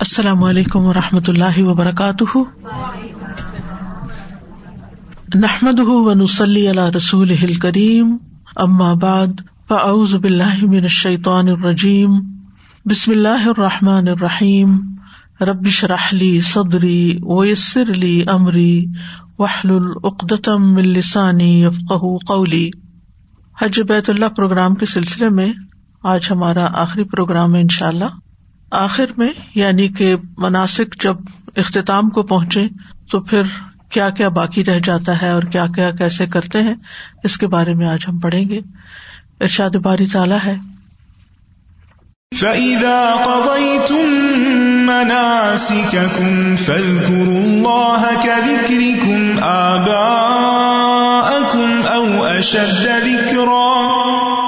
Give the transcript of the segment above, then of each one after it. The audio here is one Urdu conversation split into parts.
السلام علیکم و رحمۃ اللہ وبرکاتہ۔ نحمد ونسلی علی رسول کریم بعد، فاعوذ باللہ من الشیطان الرجیم۔ بسم اللہ الرحمٰن الرحیم۔ ربش رحلی صدری ویسر علی عمری وحل العقدم السانی یفق قولی۔ حج بیت اللہ پروگرام کے سلسلے میں آج ہمارا آخری پروگرام ہے ان شاء اللہ آخر میں یعنی کہ مناسب جب اختتام کو پہنچے، تو پھر کیا کیا باقی رہ جاتا ہے اور کیا کیا کیسے کرتے ہیں، اس کے بارے میں آج ہم پڑھیں گے۔ ارشاد باری تعالیٰ ہے۔ فَإِذَا قَضَيْتُم مَّنَاسِكَكُمْ فَاذْكُرُوا اللَّهَ كَذِكْرِكُمْ آبَاءَكُمْ أَوْ أَشَدَّ ذِكْرًا۔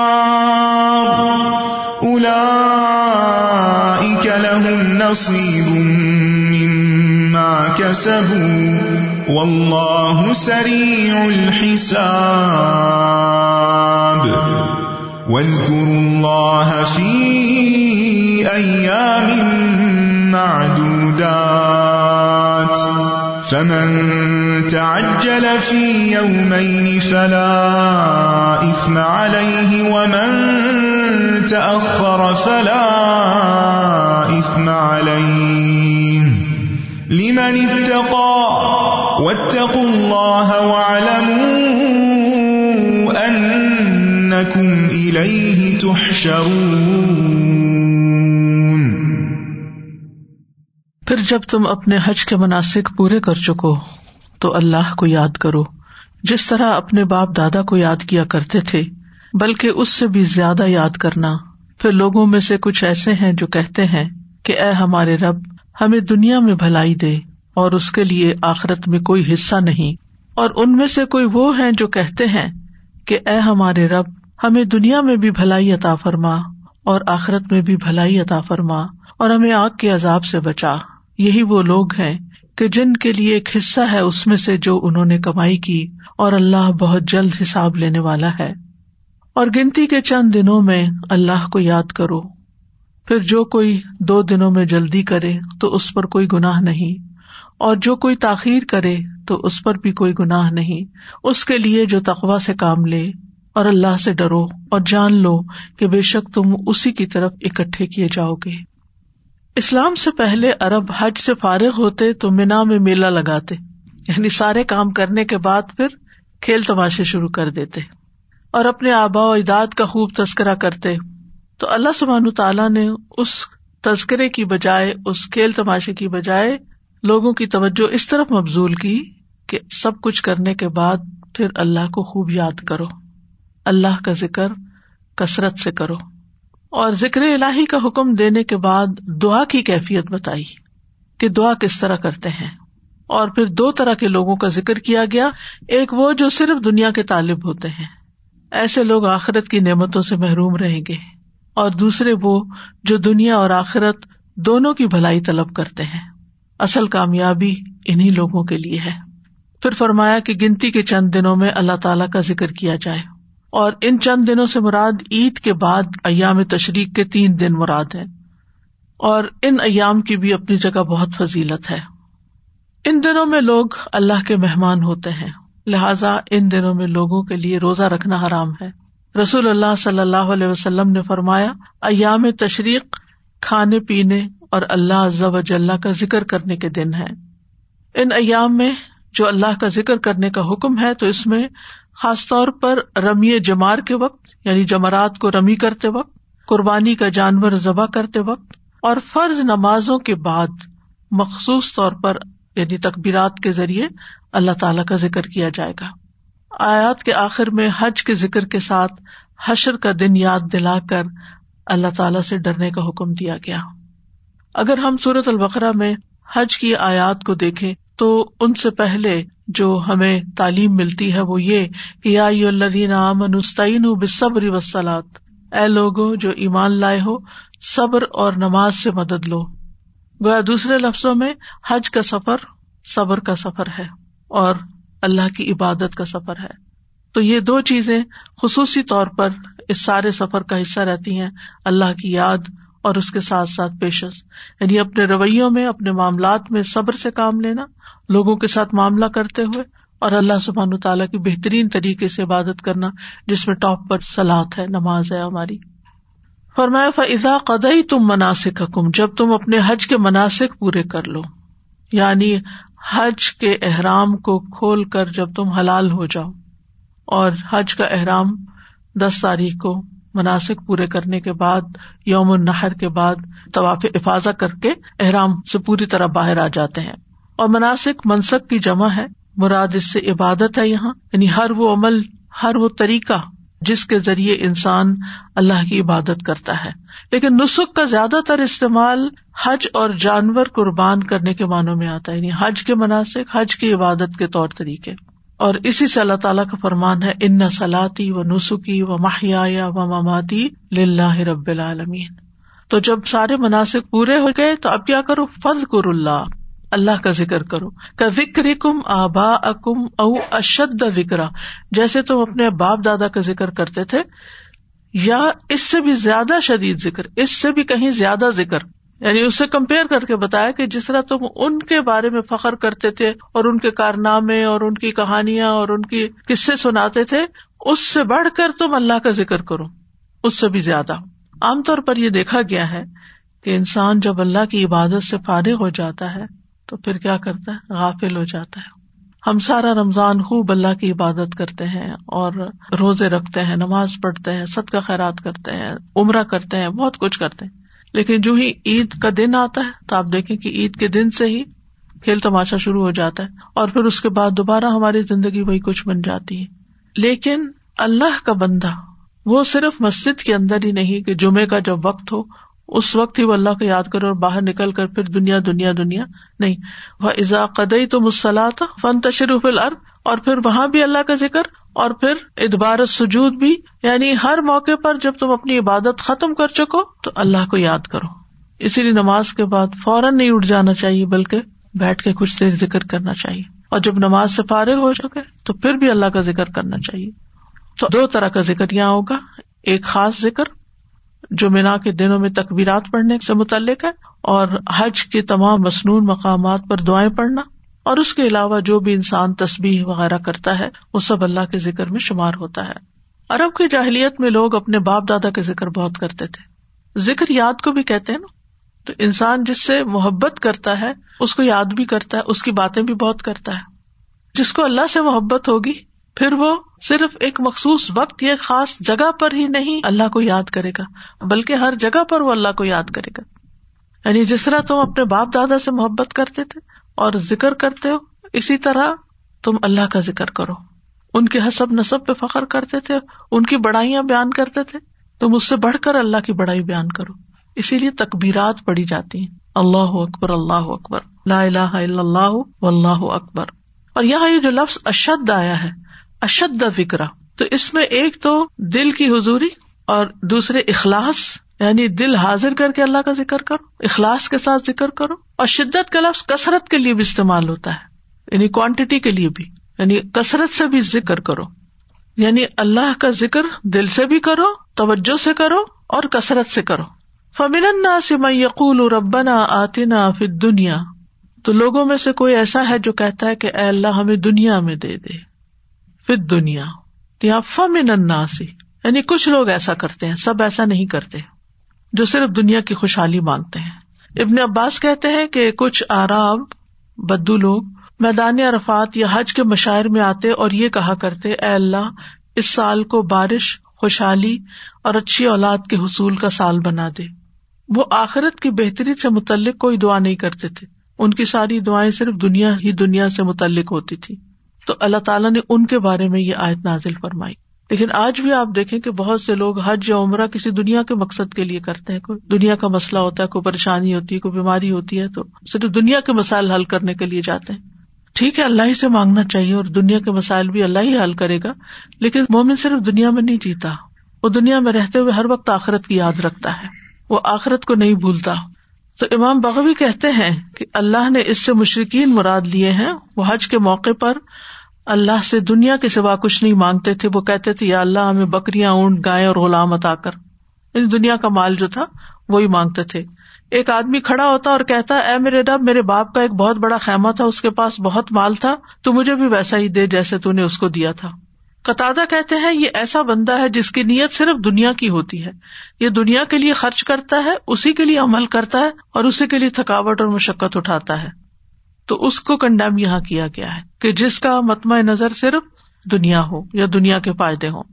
لهم نصيب مما كسبوا والله سريع الحساب واذكروا الله في أيام معدودات فمن تعجل في يومين فلا إثم عليه ومن تأخر فلا إثم عليه. لمن اتقى واتقوا الله واعلموا أنكم إليه تحشرون. پھر جب تم اپنے حج کے مناسب پورے کر چکو، تو اللہ کو یاد کرو۔ جس طرح اپنے باپ دادا کو یاد کیا کرتے تھے بلکہ اس سے بھی زیادہ یاد کرنا۔ پھر لوگوں میں سے کچھ ایسے ہیں جو کہتے ہیں کہ اے ہمارے رب، ہمیں دنیا میں بھلائی دے اور اس کے لیے آخرت میں کوئی حصہ نہیں۔ اور ان میں سے کوئی وہ ہے جو کہتے ہیں کہ اے ہمارے رب، ہمیں دنیا میں بھی بھلائی عطا فرما اور آخرت میں بھی بھلائی عطا فرما اور ہمیں آگ کے عذاب سے بچا۔ یہی وہ لوگ ہیں کہ جن کے لیے ایک حصہ ہے اس میں سے جو انہوں نے کمائی کی اور اللہ بہت جلد حساب لینے والا ہے۔ اور گنتی کے چند دنوں میں اللہ کو یاد کرو۔ پھر جو کوئی دو دنوں میں جلدی کرے تو اس پر کوئی گناہ نہیں، اور جو کوئی تاخیر کرے تو اس پر بھی کوئی گناہ نہیں۔ اس کے لیے جو تقوا سے کام لے اور اللہ سے ڈرو اور جان لو کہ بے شک تم اسی کی طرف اکٹھے کیے جاؤ گے۔ اسلام سے پہلے ارب حج سے فارغ ہوتے تو مینا میں میلہ لگاتے یعنی سارے کام کرنے کے بعد پھر کھیل تماشے شروع کر دیتے۔ اور اپنے آبا و اجداد کا خوب تذکرہ کرتے۔ تو اللہ سبحان تعالیٰ نے اس تذکرے کی بجائے، اس کھیل تماشے کی بجائے لوگوں کی توجہ اس طرف مبزول کی کہ سب کچھ کرنے کے بعد پھر اللہ کو خوب یاد کرو۔ اللہ کا ذکر کثرت سے کرو۔ اور ذکر الہی کا حکم دینے کے بعد دعا کی کیفیت بتائی کہ دعا کس طرح کرتے ہیں۔ اور پھر دو طرح کے لوگوں کا ذکر کیا گیا، ایک وہ جو صرف دنیا کے طالب ہوتے ہیں۔ ایسے لوگ آخرت کی نعمتوں سے محروم رہیں گے اور دوسرے وہ جو دنیا اور آخرت دونوں کی بھلائی طلب کرتے ہیں۔ اصل کامیابی انہیں لوگوں کے لیے ہے۔ پھر فرمایا کہ گنتی کے چند دنوں میں اللہ تعالی کا ذکر کیا جائے۔ اور ان چند دنوں سے مراد عید کے بعد ایام تشریق کے تین دن مراد ہے اور ان ایام کی بھی اپنی جگہ بہت فضیلت ہے۔ ان دنوں میں لوگ اللہ کے مہمان ہوتے ہیں۔ لہذا ان دنوں میں لوگوں کے لیے روزہ رکھنا حرام ہے۔ رسول اللہ صلی اللہ علیہ وسلم نے فرمایا، ایام تشریق، کھانے پینے اور اللہ ضب اجلّہ کا ذکر کرنے کے دن ہے ان ایام میں جو اللہ کا ذکر کرنے کا حکم ہے، تو اس میں خاص طور پر رمی جمار کے وقت یعنی جمرات کو رمی کرتے وقت، قربانی کا جانور ذبح کرتے وقت اور فرض نمازوں کے بعد مخصوص طور پر یعنی تقبیرات کے ذریعے اللہ تعالی کا ذکر کیا جائے گا۔ آیات کے آخر میں حج کے ذکر کے ساتھ حشر کا دن یاد دلا کر اللہ تعالی سے ڈرنے کا حکم دیا گیا۔ اگر ہم صورت البقرا میں حج کی آیات کو دیکھیں تو ان سے پہلے جو ہمیں تعلیم ملتی ہے وہ یہ کہ یا الدین امنستین بصبری وسلات اے لوگو جو ایمان لائے ہو، صبر اور نماز سے مدد لو۔ گویا دوسرے لفظوں میں حج کا سفر صبر کا سفر ہے اور اللہ کی عبادت کا سفر ہے۔ تو یہ دو چیزیں خصوصی طور پر اس سارے سفر کا حصہ رہتی ہیں، اللہ کی یاد اور اس کے ساتھ ساتھ پیشز یعنی اپنے رویوں میں، اپنے معاملات میں صبر سے کام لینا، لوگوں کے ساتھ معاملہ کرتے ہوئے اور اللہ سبحان تعالیٰ کی بہترین طریقے سے عبادت کرنا، جس میں ٹاپ پر سلاد ہے، نماز ہے ہماری۔ فرمایا فضا قدئی تم مناسب حکم جب تم اپنے حج کے مناسب پورے کر لو یعنی حج کے احرام کو کھول کر جب تم حلال ہو جاؤ، اور حج کا احرام دس تاریخ کو مناسب پورے کرنے کے بعد، یوم النحر کے بعد طواف افاظہ کر کے احرام سے پوری طرح باہر آ جاتے ہیں، اور مناسب منصب کی جمع ہے، مراد اس سے عبادت ہے یہاں یعنی ہر وہ عمل، ہر وہ طریقہ جس کے ذریعے انسان اللہ کی عبادت کرتا ہے۔ لیکن نسخ کا زیادہ تر استعمال حج اور جانور قربان کرنے کے معنوں میں آتا ہے یعنی حج کے مناسب حج کی عبادت کے طور طریقے۔ اور اسی سے اللہ تعالیٰ کا فرمان ہے، ان سلاتی و نسخی و ماہیا و مماتی رب العالمین۔ تو جب سارے مناسب پورے ہو گئے تو اب کیا کرو؟ فض کر اللہ اللہ کا ذکر کرو۔ کا ذکر کم آبا اکم او اشد وکرا جیسے تم اپنے باپ دادا کا ذکر کرتے تھے، یا اس سے بھی زیادہ شدید ذکر، اس سے بھی کہیں زیادہ ذکر۔ یعنی اس سے کمپیئر کر کے بتایا کہ جس طرح تم ان کے بارے میں فخر کرتے تھے اور ان کے کارنامے اور ان کی کہانیاں اور ان کی قصے سناتے تھے، اس سے بڑھ کر تم اللہ کا ذکر کرو۔ اس سے بھی زیادہ۔ عام طور پر یہ دیکھا گیا ہے کہ انسان جب اللہ کی عبادت سے فارغ ہو جاتا ہے تو پھر کیا کرتا ہے؟ غافل ہو جاتا ہے۔ ہم سارا رمضان خوب اللہ کی عبادت کرتے ہیں اور روزے رکھتے ہیں، نماز پڑھتے ہیں سد کا خیرات کرتے ہیں، عمرہ کرتے ہیں، بہت کچھ کرتے ہیں۔ لیکن جو ہی عید کا دن آتا ہے تو آپ دیکھیں کہ عید کے دن سے ہی کھیل تماشا شروع ہو جاتا ہے اور پھر اس کے بعد دوبارہ ہماری زندگی وہی کچھ بن جاتی ہے۔ لیکن اللہ کا بندہ وہ صرف مسجد کے اندر ہی نہیں کہ جمعے کا جب وقت ہو اس وقت ہی وہ اللہ کو یاد کرو اور باہر نکل کر پھر دنیا دنیا دنیا نہیں۔ وہ ازا قدئی تو مسلاط فن تشریف العرب اور پھر وہاں بھی اللہ کا ذکر اور پھر ادبار سجود بھی یعنی ہر موقع پر جب تم اپنی عبادت ختم کر چکو تو اللہ کو یاد کرو۔ اسی لیے نماز کے بعد فوراً نہیں اٹھ جانا چاہیے، بلکہ بیٹھ کے کچھ دیر ذکر کرنا چاہیے۔ اور جب نماز سے فارغ ہو چکے تو پھر بھی اللہ کا ذکر کرنا چاہیے۔ تو دو طرح کا ذکر یہاں ہوگا۔ ایک خاص ذکر جو مینا کے دنوں میں تقبیرات پڑھنے سے متعلق ہے اور حج کے تمام مصنون مقامات پر دعائیں پڑھنا اور اس کے علاوہ جو بھی انسان تصبیح وغیرہ کرتا ہے، وہ سب اللہ کے ذکر میں شمار ہوتا ہے۔ ارب کی جاہلیت میں لوگ اپنے باپ دادا کے ذکر بہت کرتے تھے۔ ذکر یاد کو بھی کہتے ہیں نا؟ تو انسان جس سے محبت کرتا ہے، اس کو یاد بھی کرتا ہے، اس کی باتیں بھی بہت کرتا ہے۔ جس کو اللہ سے محبت ہوگی، پھر وہ صرف ایک مخصوص وقت یا خاص جگہ پر ہی نہیں اللہ کو یاد کرے گا، بلکہ ہر جگہ پر وہ اللہ کو یاد کرے گا۔ یعنی جس طرح تم اپنے باپ دادا سے محبت کرتے تھے اور ذکر کرتے ہو، اسی طرح تم اللہ کا ذکر کرو۔ ان کے حسب نصب پہ فخر کرتے تھے، ان کی بڑائیاں بیان کرتے تھے۔ تم اس سے بڑھ کر اللہ کی بڑائی بیان کرو۔ اسی لیے تقبیرات پڑی جاتی ہیں۔ اللہ اکبر اللہ اکبر۔ لا الہ الا اللہ، واللہ اکبر۔ اور یہاں یہ جو لفظ اشد آیا ہے اشد فکرا تو اس میں ایک تو دل کی حضوری اور دوسرے اخلاص یعنی دل حاضر کر کے اللہ کا ذکر کرو، اخلاص کے ساتھ ذکر کرو، اور شدت کا لفظ کثرت کے لیے بھی استعمال ہوتا ہے یعنی کوانٹٹی کے لیے بھی یعنی کثرت سے بھی ذکر کرو۔ یعنی اللہ کا ذکر دل سے بھی کرو، توجہ سے کرو اور کثرت سے کرو۔ فمن سے میں یقول ربنا آتنا فر دنیا تو لوگوں میں سے کوئی ایسا ہے جو کہتا ہے کہ اے اللہ ہمیں دنیا میں دے دے۔ پھر دنیا یہاں فمن اناسی یعنی کچھ لوگ ایسا کرتے ہیں، سب ایسا نہیں کرتے، جو صرف دنیا کی خوشحالی مانگتے ہیں۔ ابن عباس کہتے ہیں کہ کچھ آراب، بدو لوگ، میدان عرفات یا حج کے مشاعر میں آتے اور یہ کہا کرتے، اے اللہ، اس سال کو بارش، خوشحالی اور اچھی اولاد کے حصول کا سال بنا دے۔ وہ آخرت کی بہتری سے متعلق کوئی دعا نہیں کرتے تھے۔ ان کی ساری دعائیں صرف دنیا ہی دنیا سے متعلق ہوتی تھی تو اللہ تعالیٰ نے ان کے بارے میں یہ آیت نازل فرمائی۔ لیکن آج بھی آپ دیکھیں کہ بہت سے لوگ حج یا عمرہ کسی دنیا کے مقصد کے لیے کرتے ہیں۔ کوئی دنیا کا مسئلہ ہوتا ہے، کوئی پریشانی ہوتی ہے، کوئی بیماری ہوتی ہے، تو صرف دنیا کے مسائل حل کرنے کے لیے جاتے ہیں۔ ٹھیک ہے، اللہ ہی سے مانگنا چاہیے اور دنیا کے مسائل بھی اللہ ہی حل کرے گا، لیکن مومن صرف دنیا میں نہیں جیتا۔ وہ دنیا میں رہتے ہوئے ہر وقت آخرت کی یاد رکھتا ہے۔ وہ آخرت کو نہیں بھولتا۔ تو امام بغوی کہتے ہیں کہ اللہ نے اس سے مشرقین مراد لیے ہیں، وہ حج کے موقع پر اللہ سے دنیا کے سوا کچھ نہیں مانگتے تھے، وہ کہتے تھے، یا اللہ، ہمیں بکریاں، اونٹ، گائے اور غلام عطا کر۔ یعنی دنیا کا مال جو تھا، وہی مانگتے تھے۔ ایک آدمی کھڑا ہوتا اور کہتا، اے میرے رب، میرے باپ کا ایک بہت بڑا خیمہ تھا، اس کے پاس بہت مال تھا، تو مجھے بھی ویسا ہی دے جیسے تو نے اس کو دیا تھا۔ قطع کہتے ہیں، یہ ایسا بندہ ہے جس کی نیت صرف دنیا کی ہوتی ہے۔ یہ دنیا کے لیے خرچ کرتا ہے، اسی کے لیے عمل کرتا ہے اور اسی کے لیے تھکاوٹ اور مشقت اٹھاتا ہے۔ تو اس کو کنڈیم یہاں کیا گیا ہے کہ جس کا متمع نظر صرف دنیا ہو یا دنیا کے فائدے ہوں۔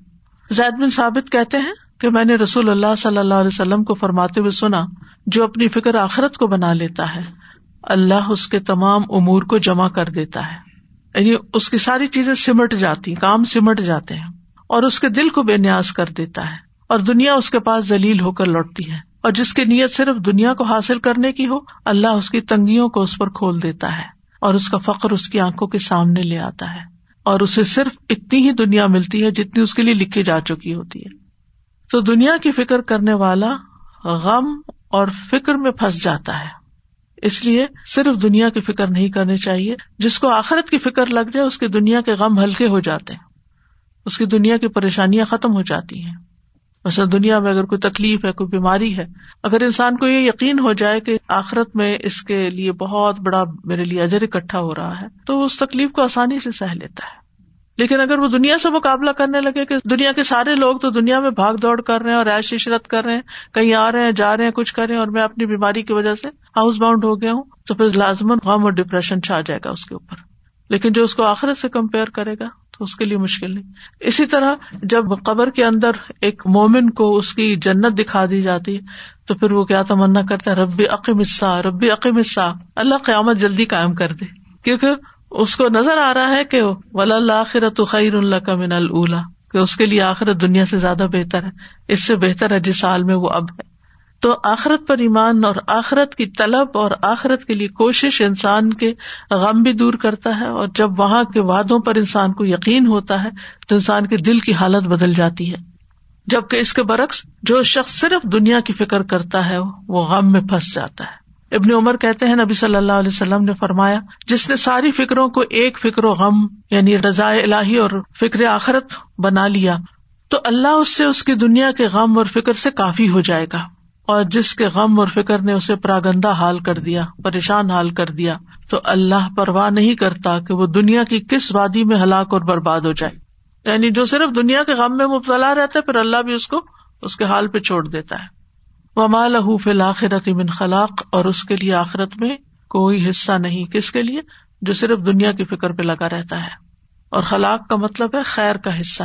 زید بن ثابت کہتے ہیں کہ میں نے رسول اللہ صلی اللہ علیہ وسلم کو فرماتے ہوئے سنا، جو اپنی فکر آخرت کو بنا لیتا ہے۔ اللہ اس کے تمام امور کو جمع کر دیتا ہے۔ یعنی اس کی ساری چیزیں سمٹ جاتی، کام سمٹ جاتے ہیں اور اس کے دل کو بے نیاز کر دیتا ہے اور دنیا اس کے پاس ذلیل ہو کر لوٹتی ہے۔ اور جس کی نیت صرف دنیا کو حاصل کرنے کی ہو، اللہ اس کی تنگیوں کو اس پر کھول دیتا ہے اور اس کا فخر اس کی آنکھوں کے سامنے لے آتا ہے اور اسے صرف اتنی ہی دنیا ملتی ہے جتنی اس کے لیے لکھی جا چکی ہوتی ہے۔ تو دنیا کی فکر کرنے والا غم اور فکر میں پھنس جاتا ہے۔ اس لیے صرف دنیا کی فکر نہیں کرنی چاہیے۔ جس کو آخرت کی فکر لگ جائے، اس کی دنیا کے غم ہلکے ہو جاتے ہیں۔ اس کی دنیا کی پریشانیاں ختم ہو جاتی ہیں۔ ویسے دنیا میں اگر کوئی تکلیف ہے، کوئی بیماری ہے، اگر انسان کو یہ یقین ہو جائے کہ آخرت میں اس کے لیے بہت بڑا میرے لیے اجر اکٹھا ہو رہا ہے، تو اس تکلیف کو آسانی سے سہ لیتا ہے۔ لیکن اگر وہ دنیا سے مقابلہ کرنے لگے کہ دنیا کے سارے لوگ تو دنیا میں بھاگ دوڑ کر رہے ہیں اور ایش عشرت کر رہے ہیں، کہیں آ رہے ہیں، جا رہے ہیں، کچھ کر رہے ہیں اور میں اپنی بیماری کی وجہ سے ہاؤس باؤنڈ ہو گیا ہوں، تو پھر لازمن غم اور ڈپریشن چھا جائے گا اس کے اوپر۔ لیکن جو اس کو آخرت سے کمپیئر کرے گا تو اس کے لیے مشکل نہیں۔ اسی طرح جب قبر کے اندر ایک مومن کو اس کی جنت دکھا دی جاتی ہے، تو پھر وہ کیا تمنا کرتا ہے؟ ربی عقیم ربی عقیم اللہ قیامت جلدی قائم کر دے۔ کیونکہ اس کو نظر آ رہا ہے کہ ولا آخرت خیر اللہ کا من اللہ کہ اس کے لیے آخرت دنیا سے زیادہ بہتر ہے۔ اس سے بہتر ہے جس سال میں وہ اب ہے۔ تو آخرت پر ایمان اور آخرت کی طلب اور آخرت کے لیے کوشش انسان کے غم بھی دور کرتا ہے اور جب وہاں کے وادوں پر انسان کو یقین ہوتا ہے تو انسان کے دل کی حالت بدل جاتی ہے۔ جبکہ اس کے برعکس جو شخص صرف دنیا کی فکر کرتا ہے وہ غم میں پھنس جاتا ہے۔ ابن عمر کہتے ہیں، نبی صلی اللہ علیہ وسلم نے فرمایا، جس نے ساری فکروں کو ایک فکر و غم یعنی رضاء الہی اور فکر آخرت بنا لیا، تو اللہ اس سے اس کی دنیا کے غم اور فکر سے کافی ہو جائے گا۔ اور جس کے غم اور فکر نے اسے پراگندا حال کر دیا، پریشان حال کر دیا، تو اللہ پرواہ نہیں کرتا کہ وہ دنیا کی کس وادی میں ہلاک اور برباد ہو جائے۔ یعنی جو صرف دنیا کے غم میں مبتلا رہتا ہے، پھر اللہ بھی اس کو اس کے حال پہ چھوڑ دیتا ہے۔ وما لہو فل آخرت من خلاق، اور اس کے لیے آخرت میں کوئی حصہ نہیں۔ کس کے لیے؟ جو صرف دنیا کی فکر پہ لگا رہتا ہے۔ اور خلاق کا مطلب ہے خیر کا حصہ۔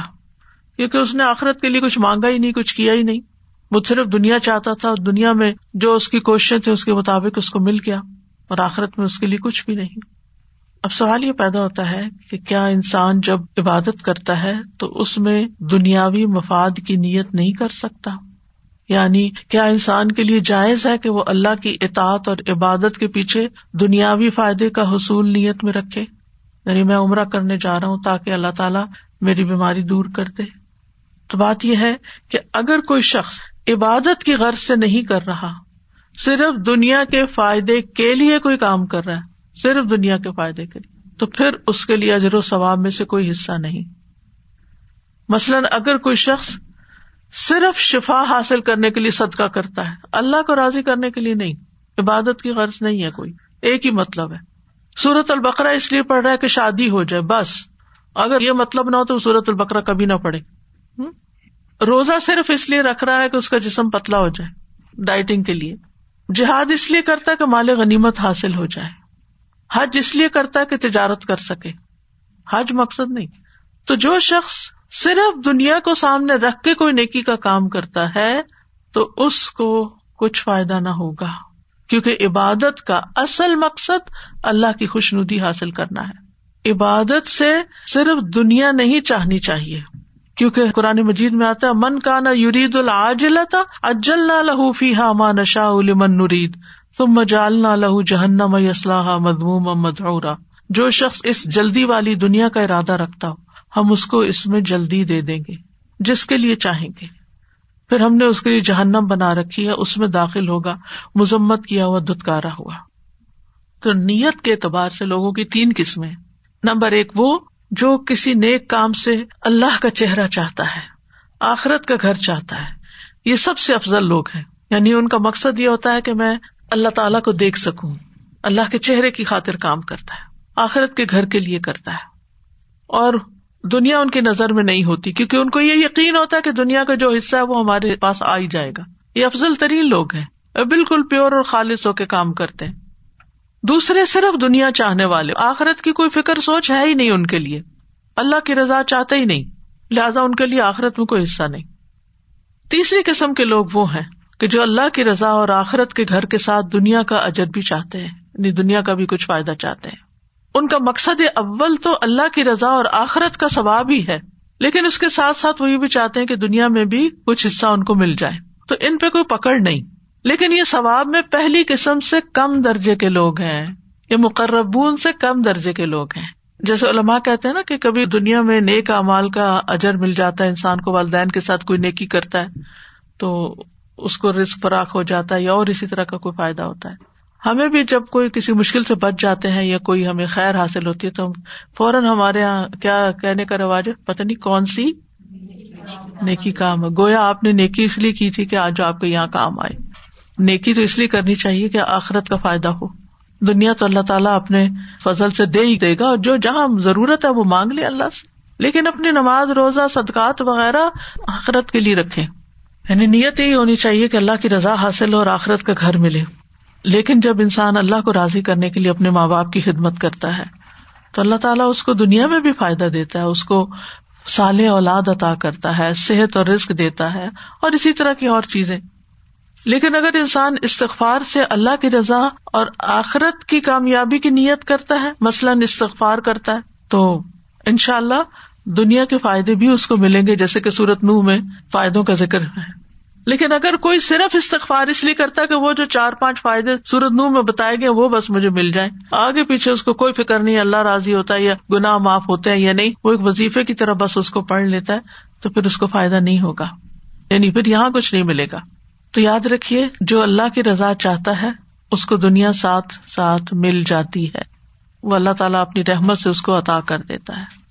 کیونکہ اس نے آخرت کے لیے کچھ مانگا ہی نہیں، کچھ کیا ہی نہیں۔ وہ صرف دنیا چاہتا تھا اور دنیا میں جو اس کی کوششیں تھیں اس کے مطابق اس کو مل گیا اور آخرت میں اس کے لیے کچھ بھی نہیں۔ اب سوال یہ پیدا ہوتا ہے کہ کیا انسان جب عبادت کرتا ہے تو اس میں دنیاوی مفاد کی نیت نہیں کر سکتا؟ یعنی کیا انسان کے لیے جائز ہے کہ وہ اللہ کی اطاعت اور عبادت کے پیچھے دنیاوی فائدے کا حصول نیت میں رکھے؟ یعنی میں عمرہ کرنے جا رہا ہوں تاکہ اللہ تعالیٰ میری بیماری دور کر دے۔ تو بات یہ ہے کہ اگر کوئی شخص عبادت کی غرض سے نہیں کر رہا۔ صرف دنیا کے فائدے کے لیے کوئی کام کر رہا ہے۔ صرف دنیا کے فائدے کے لیے۔ تو پھر اس کے لیے اجر و ثواب میں سے کوئی حصہ نہیں۔ مثلاً اگر کوئی شخص صرف شفا حاصل کرنے کے لیے صدقہ کرتا ہے، اللہ کو راضی کرنے کے لیے نہیں۔ عبادت کی غرض نہیں ہے کوئی۔ ایک ہی مطلب ہے۔ سورت البقرا اس لیے پڑھ رہا ہے کہ شادی ہو جائے، بس۔ اگر یہ مطلب نہ ہو تو سورت البقرا کبھی نہ پڑے روزہ صرف اس لیے رکھ رہا ہے کہ اس کا جسم پتلا ہو جائے، ڈائٹنگ کے لیے۔ جہاد اس لیے کرتا ہے کہ مال غنیمت حاصل ہو جائے۔ حج اس لیے کرتا ہے کہ تجارت کر سکے۔ حج مقصد نہیں۔ تو جو شخص صرف دنیا کو سامنے رکھ کے کوئی نیکی کا کام کرتا ہے، تو اس کو کچھ فائدہ نہ ہوگا۔ کیونکہ عبادت کا اصل مقصد اللہ کی خوش ندی حاصل کرنا ہے۔ عبادت سے صرف دنیا نہیں، چاہنی چاہیے۔ کیونکہ قرآن مجید میں آتا ہے، من کانا یورید العجلتا اجل نہ لہو فی ہا ما نشا لمن نرید تم مجال لہو جہنم اسلحہ مدموم مدعورا۔ جو شخص اس جلدی والی دنیا کا ارادہ رکھتا ہو، ہم اس کو اس میں جلدی دے دیں گے، جس کے لیے چاہیں گے۔ پھر ہم نے اس کے لیے جہنم بنا رکھی ہے، اس میں داخل ہوگا، مذمت کیا ہوا، دتکارا ہوا۔ تو نیت کے اعتبار سے لوگوں کی تین قسمیں نمبر ایک وہ جو کسی نیک کام سے اللہ کا چہرہ چاہتا ہے، آخرت کا گھر چاہتا ہے۔ یہ سب سے افضل لوگ ہیں۔ یعنی ان کا مقصد یہ ہوتا ہے کہ میں اللہ تعالیٰ کو دیکھ سکوں۔ اللہ کے چہرے کی خاطر کام کرتا ہے۔ آخرت کے گھر کے لیے کرتا ہے۔ اور دنیا ان کی نظر میں نہیں ہوتی، کیونکہ ان کو یہ یقین ہوتا ہے کہ دنیا کا جو حصہ ہے وہ ہمارے پاس آ ہی جائے گا۔ یہ افضل ترین لوگ ہیں۔ بالکل پیور اور خالص ہو کے کام کرتے ہیں۔ دوسرے صرف دنیا چاہنے والے، آخرت کی کوئی فکر سوچ ہے ہی نہیں ان کے لیے۔ اللہ کی رضا چاہتے ہی نہیں، لہٰذا ان کے لیے آخرت میں کوئی حصہ نہیں۔ تیسری قسم کے لوگ وہ ہیں کہ جو اللہ کی رضا اور آخرت کے گھر کے ساتھ دنیا کا اجر بھی چاہتے ہیں یعنی دنیا کا بھی کچھ فائدہ چاہتے ہیں۔ ان کا مقصد اول تو اللہ کی رضا اور آخرت کا ثواب ہی ہے، لیکن اس کے ساتھ ساتھ وہ یہ بھی چاہتے ہیں کہ دنیا میں بھی کچھ حصہ ان کو مل جائے۔ تو ان پہ کوئی پکڑ نہیں۔ لیکن یہ ثواب میں پہلی قسم سے کم درجے کے لوگ ہیں۔ یہ مقربون سے کم درجے کے لوگ ہیں۔ جیسے علماء کہتے ہیں نا کہ کبھی دنیا میں نیک امال کا اجر مل جاتا ہے، انسان کو والدین کے ساتھ کوئی نیکی کرتا ہے تو اس کو رسک فراخ ہو جاتا ہے یا اور اسی طرح کا کوئی فائدہ ہوتا ہے۔ ہمیں بھی جب کوئی کسی مشکل سے بچ جاتے ہیں یا کوئی ہمیں خیر حاصل ہوتی ہے تو فوراً ہمارے یہاں کیا کہنے کا رواج ہے؟ پتہ نہیں کون سی؟ نیکی کام۔ ہے گویا آپ نے نیکی اس لیے کی تھی کہ آج آپ کو یہاں کام آئے۔ نیکی تو اس لیے کرنی چاہیے کہ آخرت کا فائدہ ہو۔ دنیا تو اللہ تعالیٰ اپنے فضل سے دے ہی دے گا اور جو جہاں ضرورت ہے وہ مانگ لے اللہ سے۔ لیکن اپنی نماز، روزہ، صدقات وغیرہ آخرت کے لیے رکھے یعنی نیت یہی ہونی چاہیے کہ اللہ کی رضا حاصل ہو اور آخرت کا گھر ملے۔ لیکن جب انسان اللہ کو راضی کرنے کے لیے اپنے ماں باپ کی خدمت کرتا ہے، تو اللہ تعالیٰ اس کو دنیا میں بھی فائدہ دیتا ہے، اس کو سال اولاد عطا کرتا ہے، صحت اور رسک دیتا ہے اور اسی طرح کی اور چیزیں۔ لیکن اگر انسان استغفار سے اللہ کی رضا اور آخرت کی کامیابی کی نیت کرتا ہے، مثلاً استغفار کرتا ہے، تو ان شاء اللہ دنیا کے فائدے بھی اس کو ملیں گے، جیسے کہ سورت نو میں فائدوں کا ذکر ہے۔ لیکن اگر کوئی صرف استغفار اس لیے کرتا ہے کہ وہ جو چار پانچ فائدے سورت نو میں بتائے گئے وہ بس مجھے مل جائیں۔ آگے پیچھے اس کو کوئی فکر نہیں، اللہ راضی ہوتا ہے یا گنا معاف ہوتے ہیں یا نہیں، وہ ایک وظیفے کی طرح بس اس کو پڑھ لیتا ہے، تو پھر اس کو فائدہ نہیں ہوگا۔ یعنی پھر یہاں کچھ نہیں ملے گا۔ تو یاد رکھیے، جو اللہ کی رضا چاہتا ہے، اس کو دنیا ساتھ ساتھ مل جاتی ہے۔ وہ اللہ تعالیٰ اپنی رحمت سے اس کو عطا کر دیتا ہے۔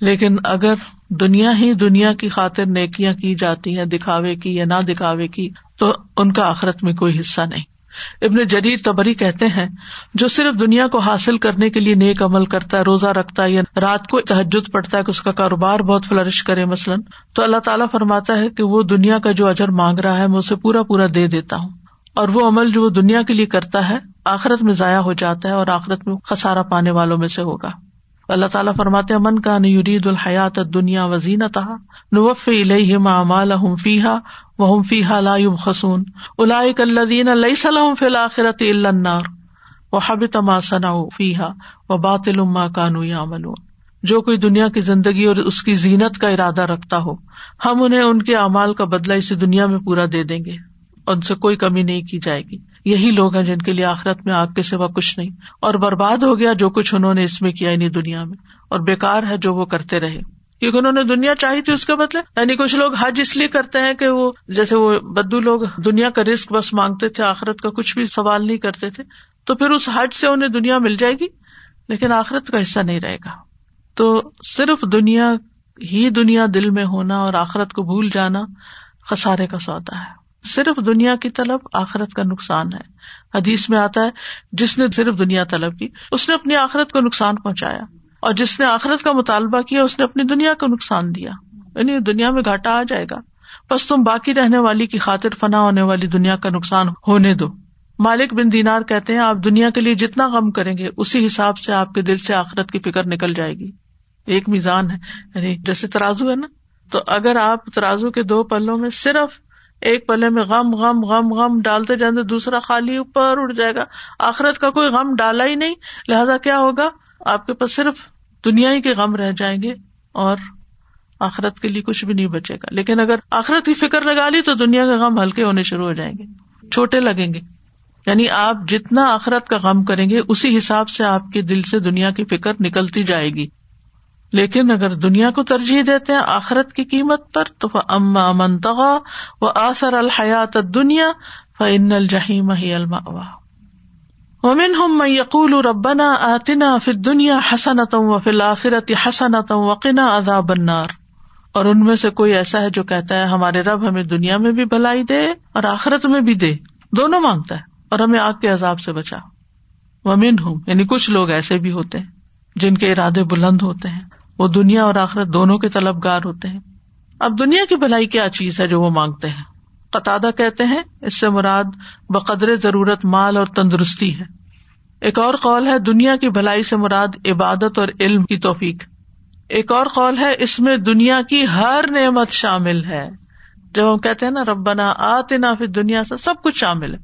لیکن اگر دنیا ہی دنیا کی خاطر نیکیاں کی جاتی ہیں، دکھاوے کی یا نہ دکھاوے کی، تو ان کا آخرت میں کوئی حصہ نہیں۔ ابن جدید تبری کہتے ہیں، جو صرف دنیا کو حاصل کرنے کے لیے نیک عمل کرتا ہے، روزہ رکھتا ہے یا رات کو تحجد پڑتا ہے کہ اس کا کاروبار بہت فلرش کرے مثلاً، تو اللہ تعالیٰ فرماتا ہے کہ وہ دنیا کا جو اجر مانگ رہا ہے، میں اسے پورا پورا دے دیتا ہوں۔ اور وہ عمل جو وہ دنیا کے لیے کرتا ہے، آخرت میں ضائع ہو جاتا ہے اور آخرت میں خسارا پانے والوں میں سے ہوگا۔ اللہ تعالیٰ فرماتے من کا نیورید الحیات دنیا وزین تھا نوف الحم فیحا وہ فیحا لا خسون الاک الدین علیہ سلم فی الآخرت النار۔ و حب تما ثنا فیحا و بات الما کانو یا جو کوئی دنیا کی زندگی اور اس کی زینت کا ارادہ رکھتا ہو، ہم انہیں ان کے اعمال کا بدلا اسی دنیا میں پورا دے دیں گے۔ ان سے کوئی کمی نہیں کی جائے گی۔ یہی لوگ ہیں جن کے لیے آخرت میں آگ کے سوا کچھ نہیں۔ اور برباد ہو گیا جو کچھ انہوں نے اس میں کیا نہیں دنیا میں۔ اور بےکار ہے جو وہ کرتے رہے۔ کیونکہ انہوں نے دنیا چاہی تھی اس کے بدلے یعنی کچھ لوگ حج اس لیے کرتے ہیں کہ وہ جیسے وہ بدو لوگ دنیا کا رسک بس مانگتے تھے، آخرت کا کچھ بھی سوال نہیں کرتے تھے، تو پھر اس حج سے انہیں دنیا مل جائے گی۔ لیکن آخرت کا حصہ نہیں رہے گا۔ تو صرف دنیا ہی دنیا دل میں ہونا اور آخرت کو بھول جانا خسارے کا سودا ہے۔ صرف دنیا کی طلب آخرت کا نقصان ہے۔ حدیث میں آتا ہے، جس نے صرف دنیا طلب کی، اس نے اپنی آخرت کو نقصان پہنچایا۔ اور جس نے آخرت کا مطالبہ کیا، اس نے اپنی دنیا کو نقصان دیا۔ یعنی دنیا میں گھاٹا آ جائے گا۔ بس تم باقی رہنے والی کی خاطر فنا ہونے والی دنیا کا نقصان ہونے دو۔ مالک بن دینار کہتے ہیں، آپ دنیا کے لیے جتنا غم کریں گے، اسی حساب سے آپ کے دل سے آخرت کی فکر نکل جائے گی۔ ایک میزان ہے یعنی جیسے ترازو ہے نا۔ تو اگر آپ ترازو کے دو پلوں میں صرف ایک پلے میں غم غم غم غم ڈالتے جاتے، دوسرا خالی اوپر اٹھ جائے گا۔ آخرت کا کوئی غم ڈالا ہی نہیں۔ لہذا کیا ہوگا؟ آپ کے پاس صرف دنیا ہی کے غم رہ جائیں گے اور آخرت کے لیے کچھ بھی نہیں بچے گا۔ لیکن اگر آخرت کی فکر لگا لی تو دنیا کا غم ہلکے ہونے شروع ہو جائیں گے، چھوٹے لگیں گے۔ یعنی آپ جتنا آخرت کا غم کریں گے، اسی حساب سے آپ کے دل سے دنیا کی فکر نکلتی جائے گی۔ لیکن اگر دنیا کو ترجیح دیتے ہیں آخرت کی قیمت پر، تو اما منتغا و آثر الحیات دنیا فن الجہیم ہی الما ومن ہم یقول ربنا آتنا فی دنیا حسنتم و فی الآخرت حسنتم وقنا عذاب النار۔ اور ان میں سے کوئی ایسا ہے جو کہتا ہے، ہمارے رب ہمیں دنیا میں بھی بھلائی دے اور آخرت میں بھی دے۔ دونوں مانگتا ہے اور ہمیں آگ کے عذاب سے بچا۔ ومن ہوں یعنی کچھ لوگ ایسے بھی ہوتے ہیں جن کے ارادے بلند ہوتے ہیں۔ وہ دنیا اور آخرت دونوں کے طلبگار ہوتے ہیں۔ اب دنیا کی بھلائی کیا چیز ہے جو وہ مانگتے ہیں؟ قطع کہتے ہیں، اس سے مراد بقدر ضرورت مال اور تندرستی ہے۔ ایک اور قول ہے، دنیا کی بھلائی سے مراد عبادت اور علم کی توفیق۔ ایک اور قول ہے، اس میں دنیا کی ہر نعمت شامل ہے۔ جب ہم کہتے ہیں نا، ربنا آتے نا پھر دنیا سے سب کچھ شامل ہے۔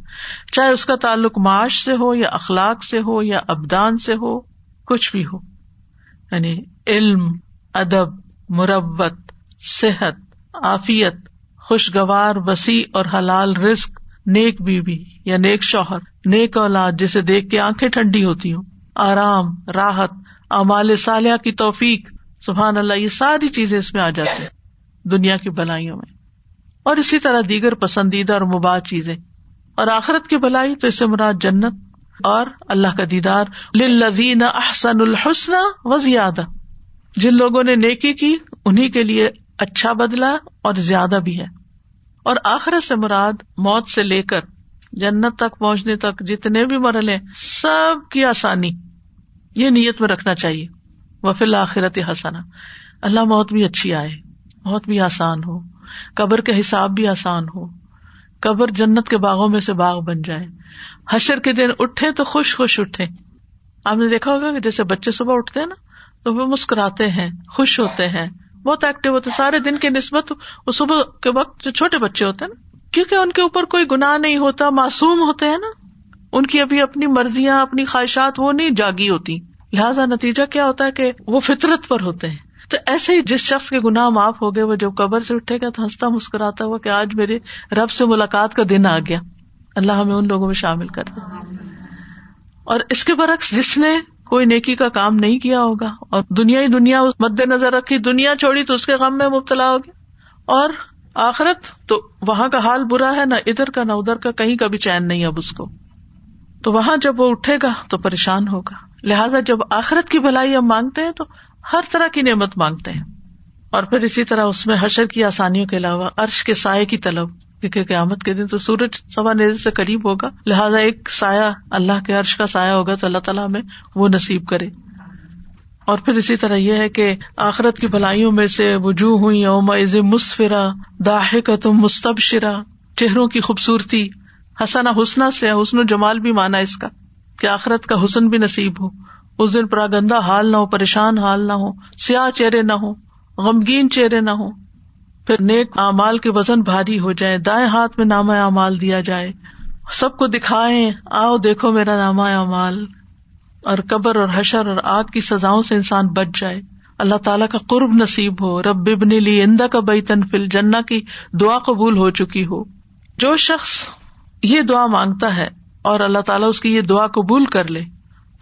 چاہے اس کا تعلق معاش سے ہو یا اخلاق سے ہو یا ابدان سے ہو، کچھ بھی ہو۔ یعنی علم، ادب، مربت، صحت، عافیت، خوشگوار، وسیع اور حلال رسک نیک بیوی یا نیک شوہر، نیک اولاد جسے دیکھ کے آنکھیں ٹھنڈی ہوتی ہوں، آرام، راحت امال سالیہ کی توفیق، سبحان اللہ، یہ ساری چیزیں اس میں آ جاتی ہیں دنیا کی بلائیوں میں۔ اور اسی طرح دیگر پسندیدہ اور مباح چیزیں۔ اور آخرت کی بلائی تو اس سے مراد جنت اور اللہ کا دیدار۔ للذین احسن الحسن و زیادہ جن لوگوں نے نیکی کی انہیں کے لیے اچھا بدلا اور زیادہ بھی ہے۔ اور آخرت سے مراد موت سے لے کر جنت تک پہنچنے تک جتنے بھی مرحلے، سب کی آسانی یہ نیت میں رکھنا چاہیے۔ وفیل آخرت حسنا اللہ موت بھی اچھی آئے، موت بھی آسان ہو۔ قبر کے حساب بھی آسان ہو۔ قبر جنت کے باغوں میں سے باغ بن جائے۔ حشر کے دن اٹھے تو خوش خوش اٹھے آپ نے دیکھا ہوگا کہ جیسے بچے صبح اٹھتے ہیں نا تو وہ مسکراتے ہیں، خوش ہوتے ہیں۔ بہت ایکٹیو ہوتے سارے دن کی نسبت وہ صبح کے وقت جو چھوٹے بچے ہوتے ہیں نا، کیونکہ ان کے اوپر کوئی گناہ نہیں ہوتا، معصوم ہوتے ہیں نا۔ ان کی ابھی اپنی مرضیاں، اپنی خواہشات، وہ نہیں جاگی ہوتی۔ لہٰذا نتیجہ کیا ہوتا ہے کہ وہ فطرت پر ہوتے ہیں۔ تو ایسے ہی جس شخص کے گناہ معاف ہو گئے، وہ جب قبر سے اٹھے گا تو ہنستا مسکراتا ہوا کہ آج میرے رب سے ملاقات کا دن آ گیا۔ اللہ ہمیں ان لوگوں میں شامل کر دیا اور اس کے برعکس جس نے کوئی نیکی کا کام نہیں کیا ہوگا اور دنیا ہی دنیا مد نظر رکھی، دنیا چھوڑی تو اس کے غم میں مبتلا ہوگی اور آخرت تو وہاں کا حال برا ہے، نہ ادھر کا نہ ادھر کا، کہیں کا بھی چین نہیں اب اس کو۔ تو وہاں جب وہ اٹھے گا تو پریشان ہوگا۔ لہٰذا جب آخرت کی بھلائی ہم مانگتے ہیں تو ہر طرح کی نعمت مانگتے ہیں۔ اور پھر اسی طرح اس میں حشر کی آسانیوں کے علاوہ عرش کے سائے کی طلب۔ کیونکہ قیامت کے دن تو سورج سوا نیز سے قریب ہوگا، لہٰذا ایک سایہ اللہ کے عرش کا سایہ ہوگا تو اللہ تعالیٰ ہمیں وہ نصیب کرے۔ اور پھر اسی طرح یہ ہے کہ آخرت کی بھلائیوں میں سے وجوہ ہوئی عز مسفرا داہ کا تم مستبشرا چہروں کی خوبصورتی حسنا حسنا سے حسن و جمال بھی مانا اس کا، کہ آخرت کا حسن بھی نصیب ہو۔ اس دن پراگندا حال نہ ہو، پریشان حال نہ ہو، سیاہ چہرے نہ ہو، غمگین چہرے نہ ہو۔ پھر نیک اعمال کے وزن بھاری ہو جائے دائیں ہاتھ میں نامہ اعمال دیا جائے۔ سب کو دکھائے آؤ دیکھو میرا نامہ اعمال۔ اور قبر اور حشر اور آگ کی سزاؤں سے انسان بچ جائے۔ اللہ تعالیٰ کا قرب نصیب ہو۔ رب ابن لی اندا کا بئی تنفل جنا کی دعا قبول ہو چکی ہو۔ جو شخص یہ دعا مانگتا ہے اور اللہ تعالیٰ اس کی یہ دعا قبول کر لے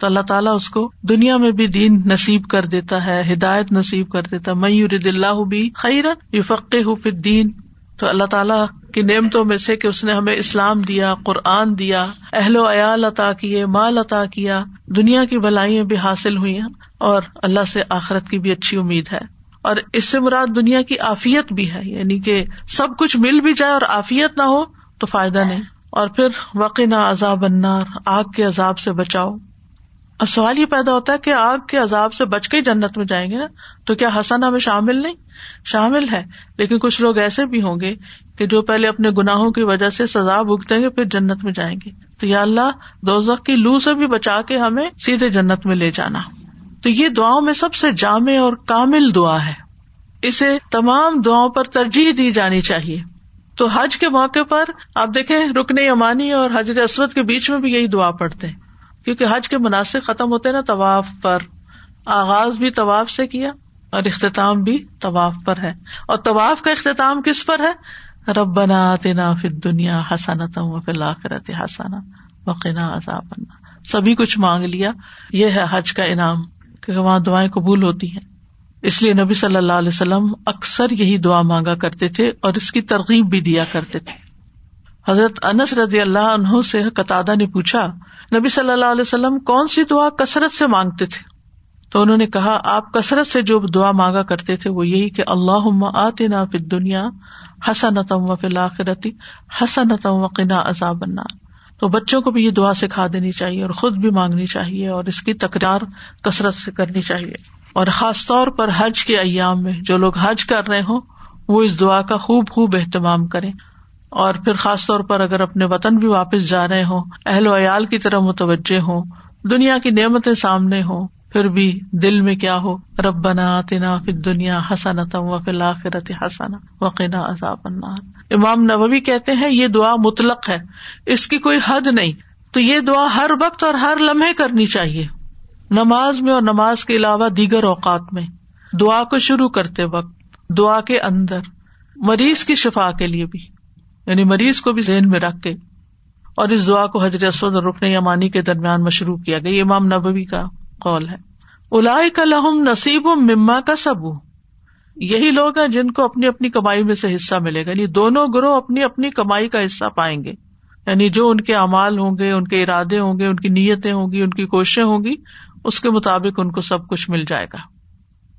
تو اللہ تعالیٰ اس کو دنیا میں بھی دین نصیب کر دیتا ہے، ہدایت نصیب کر دیتا ہے۔ میور اللہ بھی خیرن یو ہو پھر دین تو اللہ تعالیٰ کی نعمتوں میں سے کہ اس نے ہمیں اسلام دیا، قرآن دیا، اہل و عیال عطا کیے، مال عطا کیا، دنیا کی بلائیاں بھی حاصل ہوئی ہیں اور اللہ سے آخرت کی بھی اچھی امید ہے۔ اور اس سے مراد دنیا کی آفیت بھی ہے یعنی کہ سب کچھ مل بھی جائے اور آفیت نہ ہو تو فائدہ نہیں۔ اور پھر وقنا عذاب انار آگ کے عذاب سے بچاؤ۔ اب سوال یہ پیدا ہوتا ہے کہ آگ کے عذاب سے بچ کے ہی جنت میں جائیں گے نا؟ تو کیا حسن ہمیں شامل نہیں؟ شامل ہے، لیکن کچھ لوگ ایسے بھی ہوں گے کہ جو پہلے اپنے گناہوں کی وجہ سے سزا بھگتیں گے، پھر جنت میں جائیں گے۔ تو یا اللہ، دوزخ کی لو سے بھی بچا کے ہمیں سیدھے جنت میں لے جانا۔ تو یہ دعاؤں میں سب سے جامع اور کامل دعا ہے۔ اسے تمام دعاؤں پر ترجیح دی جانی چاہیے۔ تو حج کے موقع پر آپ دیکھیں، رکن امانی اور حجر اسود کے بیچ میں بھی یہی دعا پڑھتے ہیں۔ کیونکہ حج کے مناسب ختم ہوتے نا طواف پر۔ آغاز بھی طواف سے کیا اور اختتام بھی طواف پر ہے۔ اور طواف کا اختتام کس پر ہے؟ رب بنا تنا پھر دنیا حسنت فی آخرت حسنا وقنا عذاب سبھی کچھ مانگ لیا۔ یہ ہے حج کا انعام، کیونکہ وہاں دعائیں قبول ہوتی ہیں۔ اس لیے نبی صلی اللہ علیہ وسلم اکثر یہی دعا مانگا کرتے تھے اور اس کی ترغیب بھی دیا کرتے تھے۔ حضرت انس رضی اللہ عنہ سے قطع نے پوچھا، نبی صلی اللہ علیہ وسلم کون سی دعا کثرت سے مانگتے تھے؟ تو انہوں نے کہا، آپ کثرت سے جو دعا مانگا کرتے تھے وہ یہی کہ اللہ آتے نا پھر دنیا حسنتم و فی الآخرتی حسنتم و قنا عذاب النار۔ تو بچوں کو بھی یہ دعا سکھا دینی چاہیے اور خود بھی مانگنی چاہیے اور اس کی تکرار کثرت سے کرنی چاہیے۔ اور خاص طور پر حج کے ایام میں جو لوگ حج کر رہے ہوں، وہ اس دعا کا خوب خوب اہتمام کریں۔ اور پھر خاص طور پر اگر اپنے وطن بھی واپس جا رہے ہوں، اہل و عیال کی طرح متوجہ ہوں، دنیا کی نعمتیں سامنے ہوں، پھر بھی دل میں کیا ہو؟ رب بنا تنا پھر دنیا حسن تم و فی الآخرت حسنا وقنا عذاب النار۔ امام نبوی کہتے ہیں، یہ دعا مطلق ہے، اس کی کوئی حد نہیں۔ تو یہ دعا ہر وقت اور ہر لمحے کرنی چاہیے۔ نماز میں اور نماز کے علاوہ دیگر اوقات میں۔ دعا کو شروع کرتے وقت، دعا کے اندر، مریض کی شفا کے لیے بھی۔ یعنی مریض کو بھی ذہن میں رکھ کے اور اس دعا کو حضرت اسود اور رکن یمانی کے درمیان مشروع کیا گیا۔ امام نبوی کا قول ہے۔ الا کا لہم نصیب و مما کا سبو یہی لوگ ہیں جن کو اپنی اپنی کمائی میں سے حصہ ملے گا۔ یعنی دونوں گروہ اپنی اپنی کمائی کا حصہ پائیں گے۔ یعنی جو ان کے امال ہوں گے، ان کے ارادے ہوں گے، ان کی نیتیں ہوں گی، ان کی کوششیں ہوں گی، اس کے مطابق ان کو سب کچھ مل جائے گا۔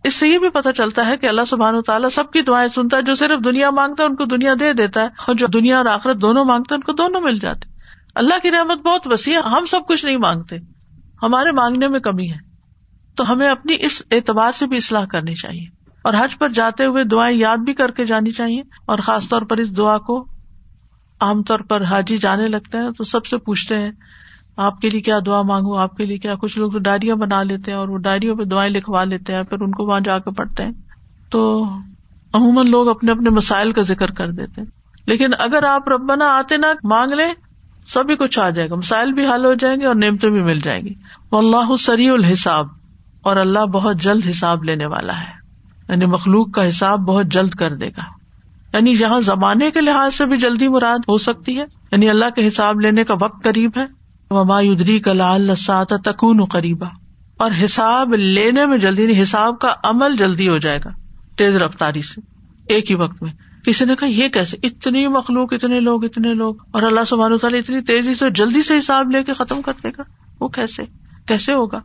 اس سے یہ بھی پتا چلتا ہے کہ اللہ سبحان و تعالیٰ سب کی دعائیں سنتا ہے، جو صرف دنیا مانگتا ہے، ان کو دنیا دے دیتا ہے، اور جو دنیا اور آخرت دونوں مانگتا ہے، ان کو دونوں مل جاتے اللہ کی رحمت بہت وسیع ہے، ہم سب کچھ نہیں مانگتے۔ ہمارے مانگنے میں کمی ہے۔ تو ہمیں اپنی اس اعتبار سے بھی اصلاح کرنی چاہیے۔ اور حج پر جاتے ہوئے دعائیں یاد بھی کر کے جانی چاہیے۔ اور خاص طور پر اس دعا کو عام طور پر حاجی جانے لگتے ہیں، تو سب سے پوچھتے ہیں آپ کے لیے کیا دعا مانگو آپ کے لیے کیا؟ کچھ لوگ تو ڈائریاں بنا لیتے ہیں اور وہ ڈائریوں پہ دعائیں لکھوا لیتے ہیں، پھر ان کو وہاں جا کے پڑھتے ہیں۔ تو عموماً لوگ اپنے اپنے مسائل کا ذکر کر دیتے ہیں۔ لیکن اگر آپ ربنا آتے نہ مانگ لیں، سبھی کچھ آ جائے گا۔ مسائل بھی حل ہو جائیں گے اور نعمتیں بھی مل جائیں گی۔ وہ اللہ سری الحساب اور اللہ بہت جلد حساب لینے والا ہے۔ یعنی مخلوق کا حساب بہت جلد کر دے گا۔ یعنی جہاں زمانے کے لحاظ سے بھی جلدی مراد ہو سکتی ہے۔ یعنی اللہ کے حساب لینے کا وقت قریب ہے۔ وما یدری کلال تکون قریبا۔ اور حساب لینے میں جلدی نہیں، حساب کا عمل جلدی ہو جائے گا، تیز رفتاری سے۔ ایک ہی وقت میں۔ کسی نے کہا، یہ کیسے؟ اتنی مخلوق، اتنے لوگ اتنے لوگ۔ اور اللہ سبحانہ تعالیٰ اتنی تیزی سے جلدی سے حساب لے کے ختم کر دے گا۔ وہ کیسے؟ کیسے ہوگا؟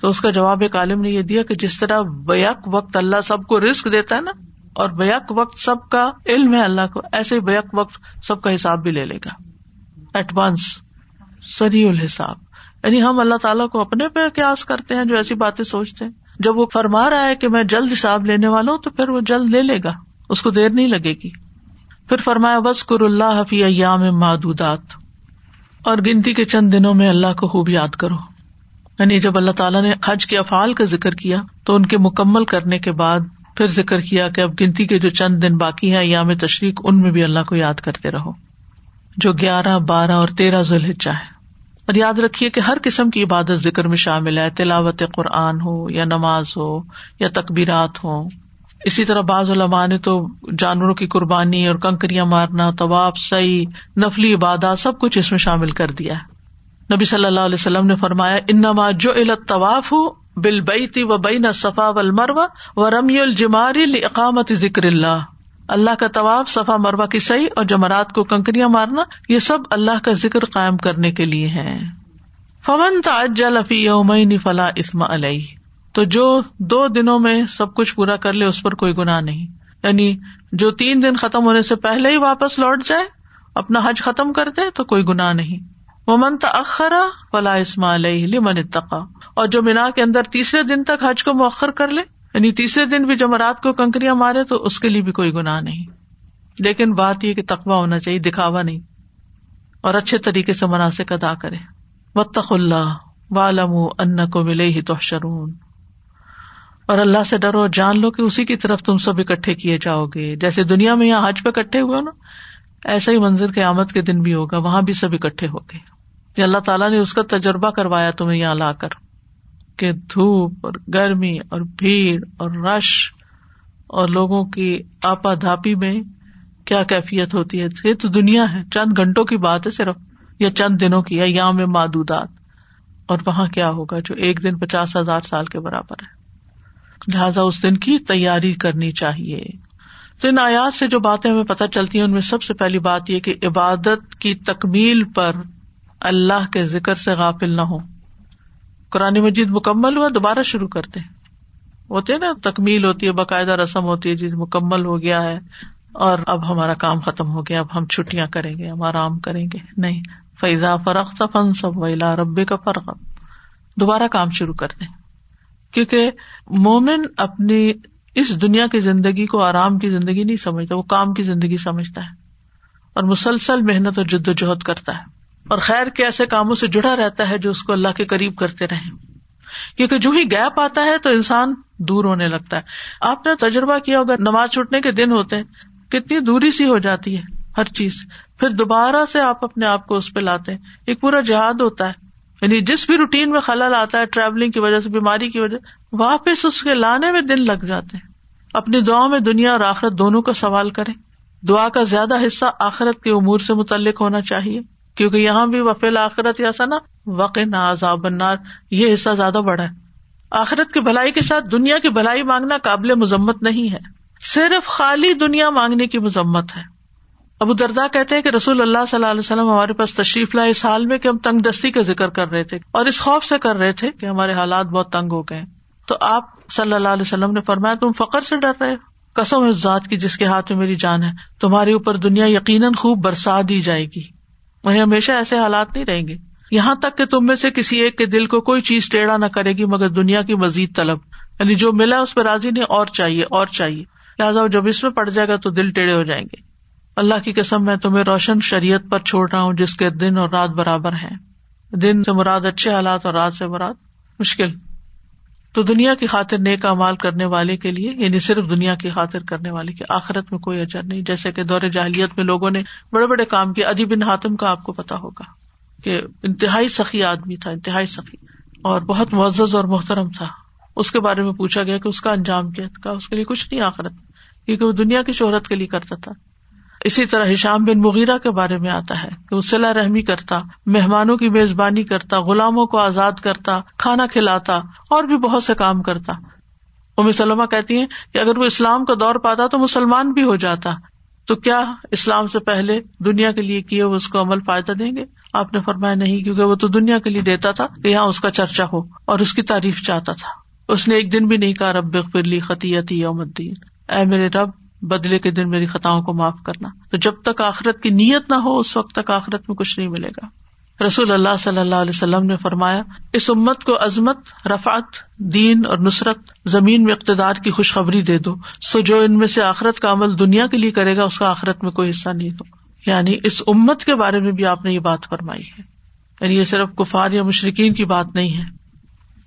تو اس کا جواب ایک عالم نے یہ دیا کہ جس طرح بیک وقت اللہ سب کو رسک دیتا ہے نا، اور بیک وقت سب کا علم ہے اللہ کو، ایسے ہی بیک وقت سب کا حساب بھی لے لے گا۔ ایڈوانس سری الحساب۔ یعنی ہم اللہ تعالیٰ کو اپنے پہ قیاس کرتے ہیں جو ایسی باتیں سوچتے ہیں۔ جب وہ فرما رہا ہے کہ میں جلد حساب لینے والا ہوں تو پھر وہ جلد لے لے گا۔ اس کو دیر نہیں لگے گی۔ پھر فرمایا بس کر اللہ حفیع ایام معدودات اور گنتی کے چند دنوں میں اللہ کو خوب یاد کرو۔ یعنی جب اللہ تعالیٰ نے حج کے افعال کا ذکر کیا تو ان کے مکمل کرنے کے بعد پھر ذکر کیا کہ اب گنتی کے جو چند دن باقی ہیں ایام تشریق، ان میں بھی اللہ کو یاد کرتے رہو۔ جو گیارہ، بارہ اور تیرہ ذوالحجہ ہے۔ اور یاد رکھیے کہ ہر قسم کی عبادت ذکر میں شامل ہے، تلاوت قرآن ہو یا نماز ہو یا تقبیرات ہو اسی طرح بعض علماء نے تو جانوروں کی قربانی اور کنکریاں مارنا، طواف، سعی، نفلی عبادات سب کچھ اس میں شامل کر دیا ہے۔ نبی صلی اللہ علیہ وسلم نے فرمایا، انما جو علت طواف ہو بل بیتی و بین صفا و المروا و رمی الجماری اقامت ذکر اللہ۔ اللہ کا طواب صفا مروا کی صحیح اور جمرات کو کنکریاں مارنا، یہ سب اللہ کا ذکر قائم کرنے کے لیے ہے فون تاجی یومین فلاح اسما علیہ۔ تو جو دو دنوں میں سب کچھ پورا کر لے، اس پر کوئی گناہ نہیں۔ یعنی جو تین دن ختم ہونے سے پہلے ہی واپس لوٹ جائے، اپنا حج ختم کر دے، تو کوئی گناہ نہیں۔ وہ تخرا فلاح اسما علیہ لمن اتقا۔ اور جو مینا کے اندر تیسرے دن تک حج کو مؤخر کر لے یعنی تیسرے دن بھی جمعرات کو کنکریاں مارے تو اس کے لیے بھی کوئی گناہ نہیں۔ لیکن بات یہ کہ تقوا ہونا چاہیے، دکھاوا نہیں۔ اور اچھے طریقے سے مناسب ادا کرے۔ وطخ اللہ والم ان کو ملے ہی تو شرون اور اللہ سے ڈرو، جان لو کہ اسی کی طرف تم سب اکٹھے کیے جاؤ گے۔ جیسے دنیا میں یہاں حج پہ اکٹھے ہوئے نا، ایسا ہی منظر کے آمد کے دن بھی ہوگا، وہاں بھی سب اکٹھے ہو گئے۔ اللہ تعالیٰ نے اس کا تجربہ کروایا تمہیں یہاں لا کر۔ کہ دھوپ اور گرمی اور بھیڑ اور رش اور لوگوں کی آپا دھاپی میں کیا کیفیت ہوتی ہے؟ یہ تو دنیا ہے۔ چند گھنٹوں کی بات ہے صرف، یا چند دنوں کی، یا میں معدودات۔ اور وہاں کیا ہوگا جو ایک دن پچاس ہزار سال کے برابر ہے؟ لہذا اس دن کی تیاری کرنی چاہیے۔ تو ان آیات سے جو باتیں ہمیں پتہ چلتی ہیں، ان میں سب سے پہلی بات یہ کہ عبادت کی تکمیل پر اللہ کے ذکر سے غافل نہ ہو۔ قرآن مجید مکمل ہوا، دوبارہ شروع کرتے ہوتے نا، تکمیل ہوتی ہے، باقاعدہ رسم ہوتی ہے جی مکمل ہو گیا ہے اور اب ہمارا کام ختم ہو گیا، اب ہم چھٹیاں کریں گے، ہم آرام کریں گے۔ نہیں فیضا فرق فن سب ویلا ربے کا فرق دوبارہ کام شروع کر دیں کیونکہ مومن اپنی اس دنیا کی زندگی کو آرام کی زندگی نہیں سمجھتا، وہ کام کی زندگی سمجھتا ہے اور مسلسل محنت اور جد و جہد کرتا ہے۔ اور خیر کے ایسے کاموں سے جڑا رہتا ہے جو اس کو اللہ کے قریب کرتے رہے کیونکہ جو ہی گیپ آتا ہے تو انسان دور ہونے لگتا ہے۔ آپ نے تجربہ کیا ہوگا، نماز چھوٹنے کے دن ہوتے ہیں، کتنی دوری سی ہو جاتی ہے ہر چیز۔ پھر دوبارہ سے آپ اپنے آپ کو اس پہ لاتے ہیں۔ ایک پورا جہاد ہوتا ہے۔ یعنی جس بھی روٹین میں خلل آتا ہے ٹریولنگ کی وجہ سے، بیماری کی وجہ سے، واپس اس کے لانے میں دن لگ جاتے ہیں۔ اپنی دعا میں دنیا اور آخرت دونوں کا سوال کریں۔ دعا کا زیادہ حصہ آخرت کے امور سے متعلق ہونا چاہیے۔ کیونکہ یہاں بھی وفیل آخرت یا سنا وق عذاب النار، یہ حصہ زیادہ بڑا ہے۔ آخرت کی بھلائی کے ساتھ دنیا کی بھلائی مانگنا قابل مذمت نہیں ہے۔ صرف خالی دنیا مانگنے کی مذمت ہے۔ ابو دردا کہتے ہیں کہ رسول اللہ صلی اللہ علیہ وسلم ہمارے پاس تشریف لائے۔ اس حال میں کہ ہم تنگ دستی کا ذکر کر رہے تھے اور اس خوف سے کر رہے تھے کہ ہمارے حالات بہت تنگ ہو گئے۔ تو آپ صلی اللہ علیہ وسلم نے فرمایا، تم فخر سے ڈر رہے قسم اس ذات کی جس کے ہاتھ میں میری جان ہے۔ تمہارے اوپر دنیا یقیناً خوب برسا دی جائے گی۔ وہیں ہمیشہ ایسے حالات نہیں رہیں گے۔ یہاں تک کہ تم میں سے کسی ایک کے دل کو کوئی چیز ٹیڑھا نہ کرے گی، مگر دنیا کی مزید طلب۔ یعنی جو ملا اس پہ راضی نہیں، اور چاہیے اور چاہیے۔ لہٰذا جب اس میں پڑ جائے گا تو دل ٹیڑھے ہو جائیں گے۔ اللہ کی قسم، میں تمہیں روشن شریعت پر چھوڑ رہا ہوں، جس کے دن اور رات برابر ہیں۔ دن سے مراد اچھے حالات اور رات سے مراد مشکل۔ تو دنیا کی خاطر نیک امال کرنے والے کے لیے یعنی صرف دنیا کی خاطر کرنے والے کی آخرت میں کوئی اجر نہیں۔ جیسے کہ دور جاہلیت میں لوگوں نے بڑے بڑے کام کیے۔ ادیب بن حاتم کا آپ کو پتا ہوگا کہ انتہائی سخی آدمی تھا، انتہائی سخی، اور بہت معزز اور محترم تھا۔ اس کے بارے میں پوچھا گیا کہ اس کا انجام کیا تھا، اس کے لیے کچھ نہیں آخرت، کیونکہ وہ دنیا کی شہرت کے لیے کرتا تھا۔ اسی طرح ہشام بن مغیرہ کے بارے میں آتا ہے کہ وہ صلاح رحمی کرتا، مہمانوں کی میزبانی کرتا، غلاموں کو آزاد کرتا، کھانا کھلاتا اور بھی بہت سے کام کرتا۔ ام سلمہ کہتی ہیں کہ اگر وہ اسلام کا دور پاتا تو مسلمان بھی ہو جاتا۔ تو کیا اسلام سے پہلے دنیا کے لیے کیے وہ اس کو عمل فائدہ دیں گے؟ آپ نے فرمایا نہیں، کیونکہ وہ تو دنیا کے لیے دیتا تھا کہ یہاں اس کا چرچا ہو اور اس کی تعریف چاہتا تھا۔ اس نے ایک دن بھی نہیں کہا، رب فرلی خطیتی یوم الدین۔ اے میرے رب بدلے کے دن میری خطاؤں کو معاف کرنا۔ تو جب تک آخرت کی نیت نہ ہو، اس وقت تک آخرت میں کچھ نہیں ملے گا۔ رسول اللہ صلی اللہ علیہ وسلم نے فرمایا، اس امت کو عظمت، رفعت، دین اور نصرت، زمین میں اقتدار کی خوشخبری دے دو۔ سو جو ان میں سے آخرت کا عمل دنیا کے لیے کرے گا، اس کا آخرت میں کوئی حصہ نہیں دو۔ یعنی اس امت کے بارے میں بھی آپ نے یہ بات فرمائی ہے۔ یعنی یہ صرف کفار یا مشرقین کی بات نہیں ہے۔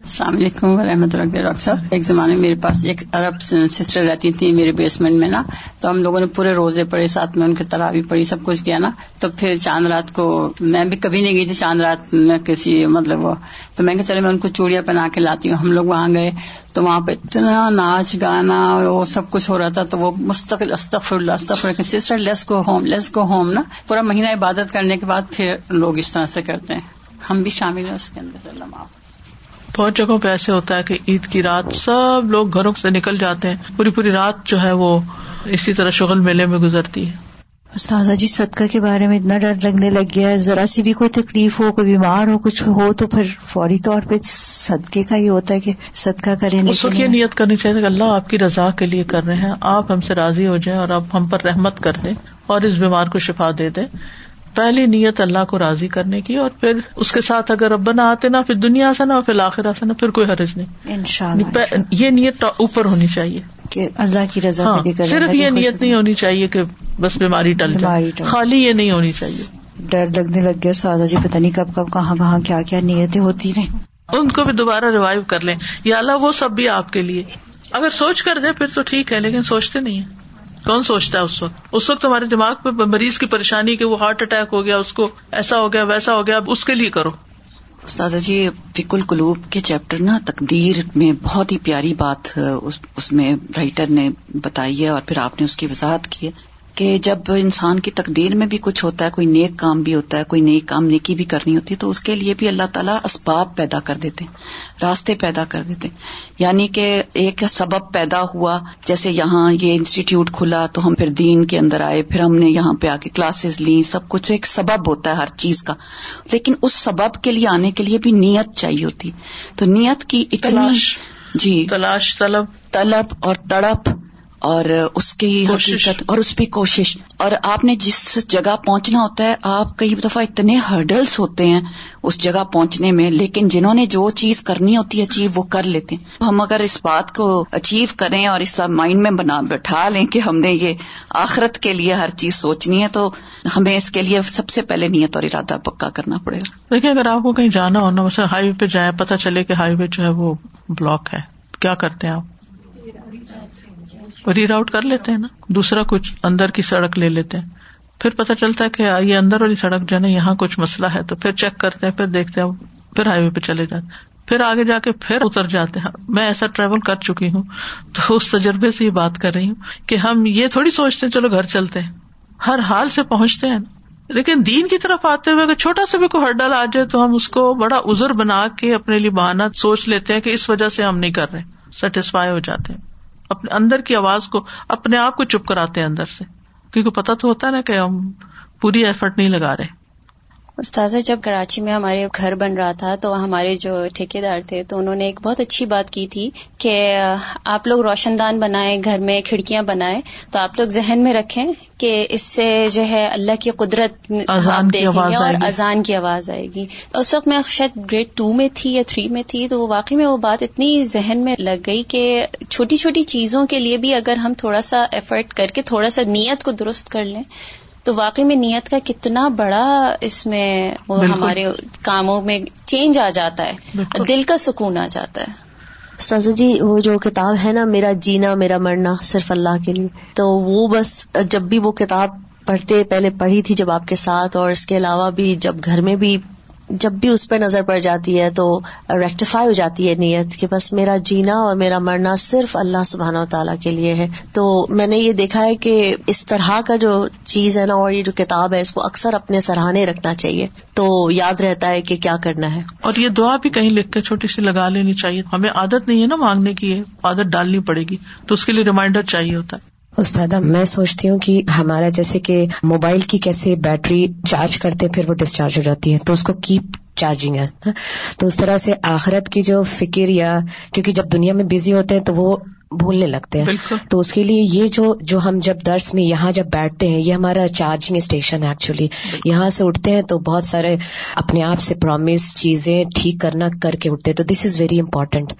السلام علیکم و رحمۃ اللہ ڈاکٹر صاحب ایک زمانے میں میرے پاس ایک عرب سسٹر رہتی تھی میرے بیسمنٹ میں نا۔ تو ہم لوگوں نے پورے روزے پڑے ساتھ میں ان کی تراوی پڑی سب کچھ کیا نا۔ تو پھر چاند رات کو میں بھی کبھی نہیں گئی تھی چاند رات میں کسی مطلب وہ۔ تو میں کہ چلے میں ان کو چوڑیاں پہنا کے لاتی ہوں۔ ہم لوگ وہاں گئے۔ تو وہاں پہ اتنا ناچ گانا وہ سب کچھ ہو رہا تھا۔ تو وہ مستقل استفر اللہ استفر سسٹر لیس کو ہوم لیس کو ہوم نا۔ پورا مہینہ عبادت کرنے کے بعد پھر لوگ اس طرح سے کرتے ہیں۔ ہم بھی شامل ہیں اس کے اندر، اللہ معاف۔ بہت جگہوں پہ ایسے ہوتا ہے کہ عید کی رات سب لوگ گھروں سے نکل جاتے ہیں۔ پوری پوری رات جو ہے وہ اسی طرح شغل میلے میں گزرتی ہے۔ استاذہ جی صدقہ کے بارے میں اتنا ڈر لگنے لگ گیا ہے۔ ذرا سی بھی کوئی تکلیف ہو کوئی بیمار ہو کچھ ہو تو پھر فوری طور پہ صدقے کا یہ ہوتا ہے کہ صدقہ کریں اس وقت یہ نیت کرنی چاہیے کہ اللہ آپ کی رضا کے لیے کر رہے ہیں۔ آپ ہم سے راضی ہو جائیں اور آپ ہم پر رحمت کر دیں اور اس بیمار کو شفا دے دیں۔ پہلی نیت اللہ کو راضی کرنے کی اور پھر اس کے ساتھ اگر نہ آتے نا پھر دنیا سے نہ پھر آخر سے نا پھر کوئی حرج نہیں۔ یہ نیت اوپر ہونی چاہیے۔ کہ اللہ کی رضا ہاں صرف یہ نیت نہیں ہونی چاہیے کہ بس بیماری ٹل جائے۔ خالی یہ نہیں ہونی چاہیے۔ ڈر لگنے لگ گیا سادہ جی پتہ نہیں کب کب کہاں کہاں کیا کیا نیتیں ہوتی رہیں۔ ان کو بھی دوبارہ ریوائو کر لیں۔ یا اللہ وہ سب بھی آپ کے لیے۔ اگر سوچ کر دے پھر تو ٹھیک ہے لیکن سوچتے نہیں ہیں۔ کون سوچتا ہے اس وقت؟ اس وقت تمہارے دماغ پہ مریض کی پریشانی کہ وہ ہارٹ اٹیک ہو گیا، اس کو ایسا ہو گیا، ویسا ہو گیا، اب اس کے لیے کرو۔ استاذہ جی فک القلوب کے چیپٹر نا تقدیر میں بہت ہی پیاری بات اس میں رائٹر نے بتائی ہے اور پھر آپ نے اس کی وضاحت کی ہے۔ کہ جب انسان کی تقدیر میں بھی کچھ ہوتا ہے کوئی نیک کام بھی ہوتا ہے کوئی نیک کام نیکی بھی کرنی ہوتی ہے تو اس کے لیے بھی اللہ تعالیٰ اسباب پیدا کر دیتے ہیں راستے پیدا کر دیتے ہیں۔ یعنی کہ ایک سبب پیدا ہوا جیسے یہاں یہ انسٹیٹیوٹ کھلا تو ہم پھر دین کے اندر آئے پھر ہم نے یہاں پہ آ کے کلاسز لی سب کچھ ایک سبب ہوتا ہے ہر چیز کا۔ لیکن اس سبب کے لیے آنے کے لیے بھی نیت چاہیے ہوتی۔ تو نیت کی اتنی جی۔ تلاش طلب۔ طلب اور تڑپ۔ اور اس کی حقیقت اور اس پہ کوشش. اور آپ نے جس جگہ پہنچنا ہوتا ہے آپ کئی دفعہ اتنے ہرڈلس ہوتے ہیں اس جگہ پہنچنے میں لیکن جنہوں نے جو چیز کرنی ہوتی ہے اچیو وہ کر لیتے ہیں۔ ہم اگر اس بات کو اچیو کریں اور اس مائنڈ میں بنا بٹھا لیں کہ ہم نے یہ آخرت کے لیے ہر چیز سوچنی ہے تو ہمیں اس کے لیے سب سے پہلے نیت اور ارادہ پکا کرنا پڑے گا۔ دیکھیے اگر آپ کو کہیں جانا ہونا مثلا ہائی وے پہ جائیں پتا چلے کہ ہائی وے جو ہے وہ بلاک ہے۔ کیا کرتے ہیں آپ؟ ری راؤٹ کر لیتے ہیں نا۔ دوسرا کچھ اندر کی سڑک لے لیتے ہیں۔ پھر پتا چلتا ہے کہ یہ اندر والی سڑک جو ہے نا، یہاں کچھ مسئلہ ہے۔ تو پھر چیک کرتے ہیں، پھر دیکھتے ہیں، پھر ہائی وے پہ چلے جاتے پھر آگے جا کے پھر اتر جاتے ہیں۔ میں ایسا ٹریول کر چکی ہوں۔ تو اس تجربے سے یہ بات کر رہی ہوں کہ ہم یہ تھوڑی سوچتے ہیں، چلو گھر چلتے ہیں۔ ہر حال سے پہنچتے ہیں۔ لیکن دین کی طرف آتے ہوئے اگر چھوٹا سا بھی کوئی ہر ڈال آ جائے تو ہم اس کو بڑا ازر بنا کے اپنے لیے بہانا سوچ لیتے ہیں کہ اس وجہ سے ہم نہیں کر رہے سیٹسفائی ہو جاتے ہیں۔ اپنے اندر کی آواز کو اپنے آپ کو چپ کراتے ہیں اندر سے۔ کیونکہ پتا تو ہوتا ہے نا کہ ہم پوری ایفرٹ نہیں لگا رہے۔ استاذہ جب کراچی میں ہمارے گھر بن رہا تھا تو ہمارے جو ٹھیکیدار تھے تو انہوں نے ایک بہت اچھی بات کی تھی کہ آپ لوگ روشن دان بنائے گھر میں کھڑکیاں بنائے تو آپ لوگ ذہن میں رکھیں کہ اس سے جو ہے اللہ کی قدرت آپ دیکھیں گے اور اذان کی آواز آئے گی۔ تو اس وقت میں شاید گریڈ ٹو میں تھی یا تھری میں تھی تو واقعی میں وہ بات اتنی ذہن میں لگ گئی کہ چھوٹی چھوٹی چیزوں کے لیے بھی اگر ہم تھوڑا سا ایفرٹ کر کے تھوڑا سا نیت کو درست کر لیں تو واقعی میں نیت کا کتنا بڑا اس میں وہ ہمارے کاموں میں چینج آ جاتا ہے. دل کا سکون آ جاتا ہے. سزا جی وہ جو کتاب ہے نا میرا جینا میرا مرنا صرف اللہ کے لیے تو وہ بس جب بھی وہ کتاب پڑھتے پہلے پڑھی تھی جب آپ کے ساتھ اور اس کے علاوہ بھی جب گھر میں بھی جب بھی اس پہ نظر پڑ جاتی ہے تو ریکٹیفائی ہو جاتی ہے نیت کہ بس میرا جینا اور میرا مرنا صرف اللہ سبحانہ و تعالیٰ کے لیے ہے۔ تو میں نے یہ دیکھا ہے کہ اس طرح کا جو چیز ہے نا اور یہ جو کتاب ہے، اس کو اکثر اپنے سراہنے رکھنا چاہیے۔ تو یاد رہتا ہے کہ کیا کرنا ہے۔ اور یہ دعا بھی کہیں لکھ کے چھوٹی سی لگا لینی چاہیے۔ ہمیں عادت نہیں ہے نا مانگنے کی عادت ڈالنی پڑے گی۔ تو اس کے لیے ریمائنڈر چاہیے ہوتا ہے۔ استادا میں سوچتی ہوں کہ ہمارا جیسے کہ موبائل کی کیسے بیٹری چارج کرتے پھر وہ ڈسچارج ہو جاتی ہے تو اس کو کیپ چارجنگ ہے۔ تو اس طرح سے آخرت کی جو فکر یا کیونکہ جب دنیا میں بزی ہوتے ہیں تو وہ بھولنے لگتے ہیں۔ تو اس کے لیے یہ جو جو ہم جب درس میں یہاں جب بیٹھتے ہیں یہ ہمارا چارجنگ اسٹیشن ہے ایکچولی یہاں سے اٹھتے ہیں تو بہت سارے اپنے آپ سے پرومس چیزیں ٹھیک کرنا کر کے اٹھتے ہیں۔ تو دس از ویری امپورٹینٹ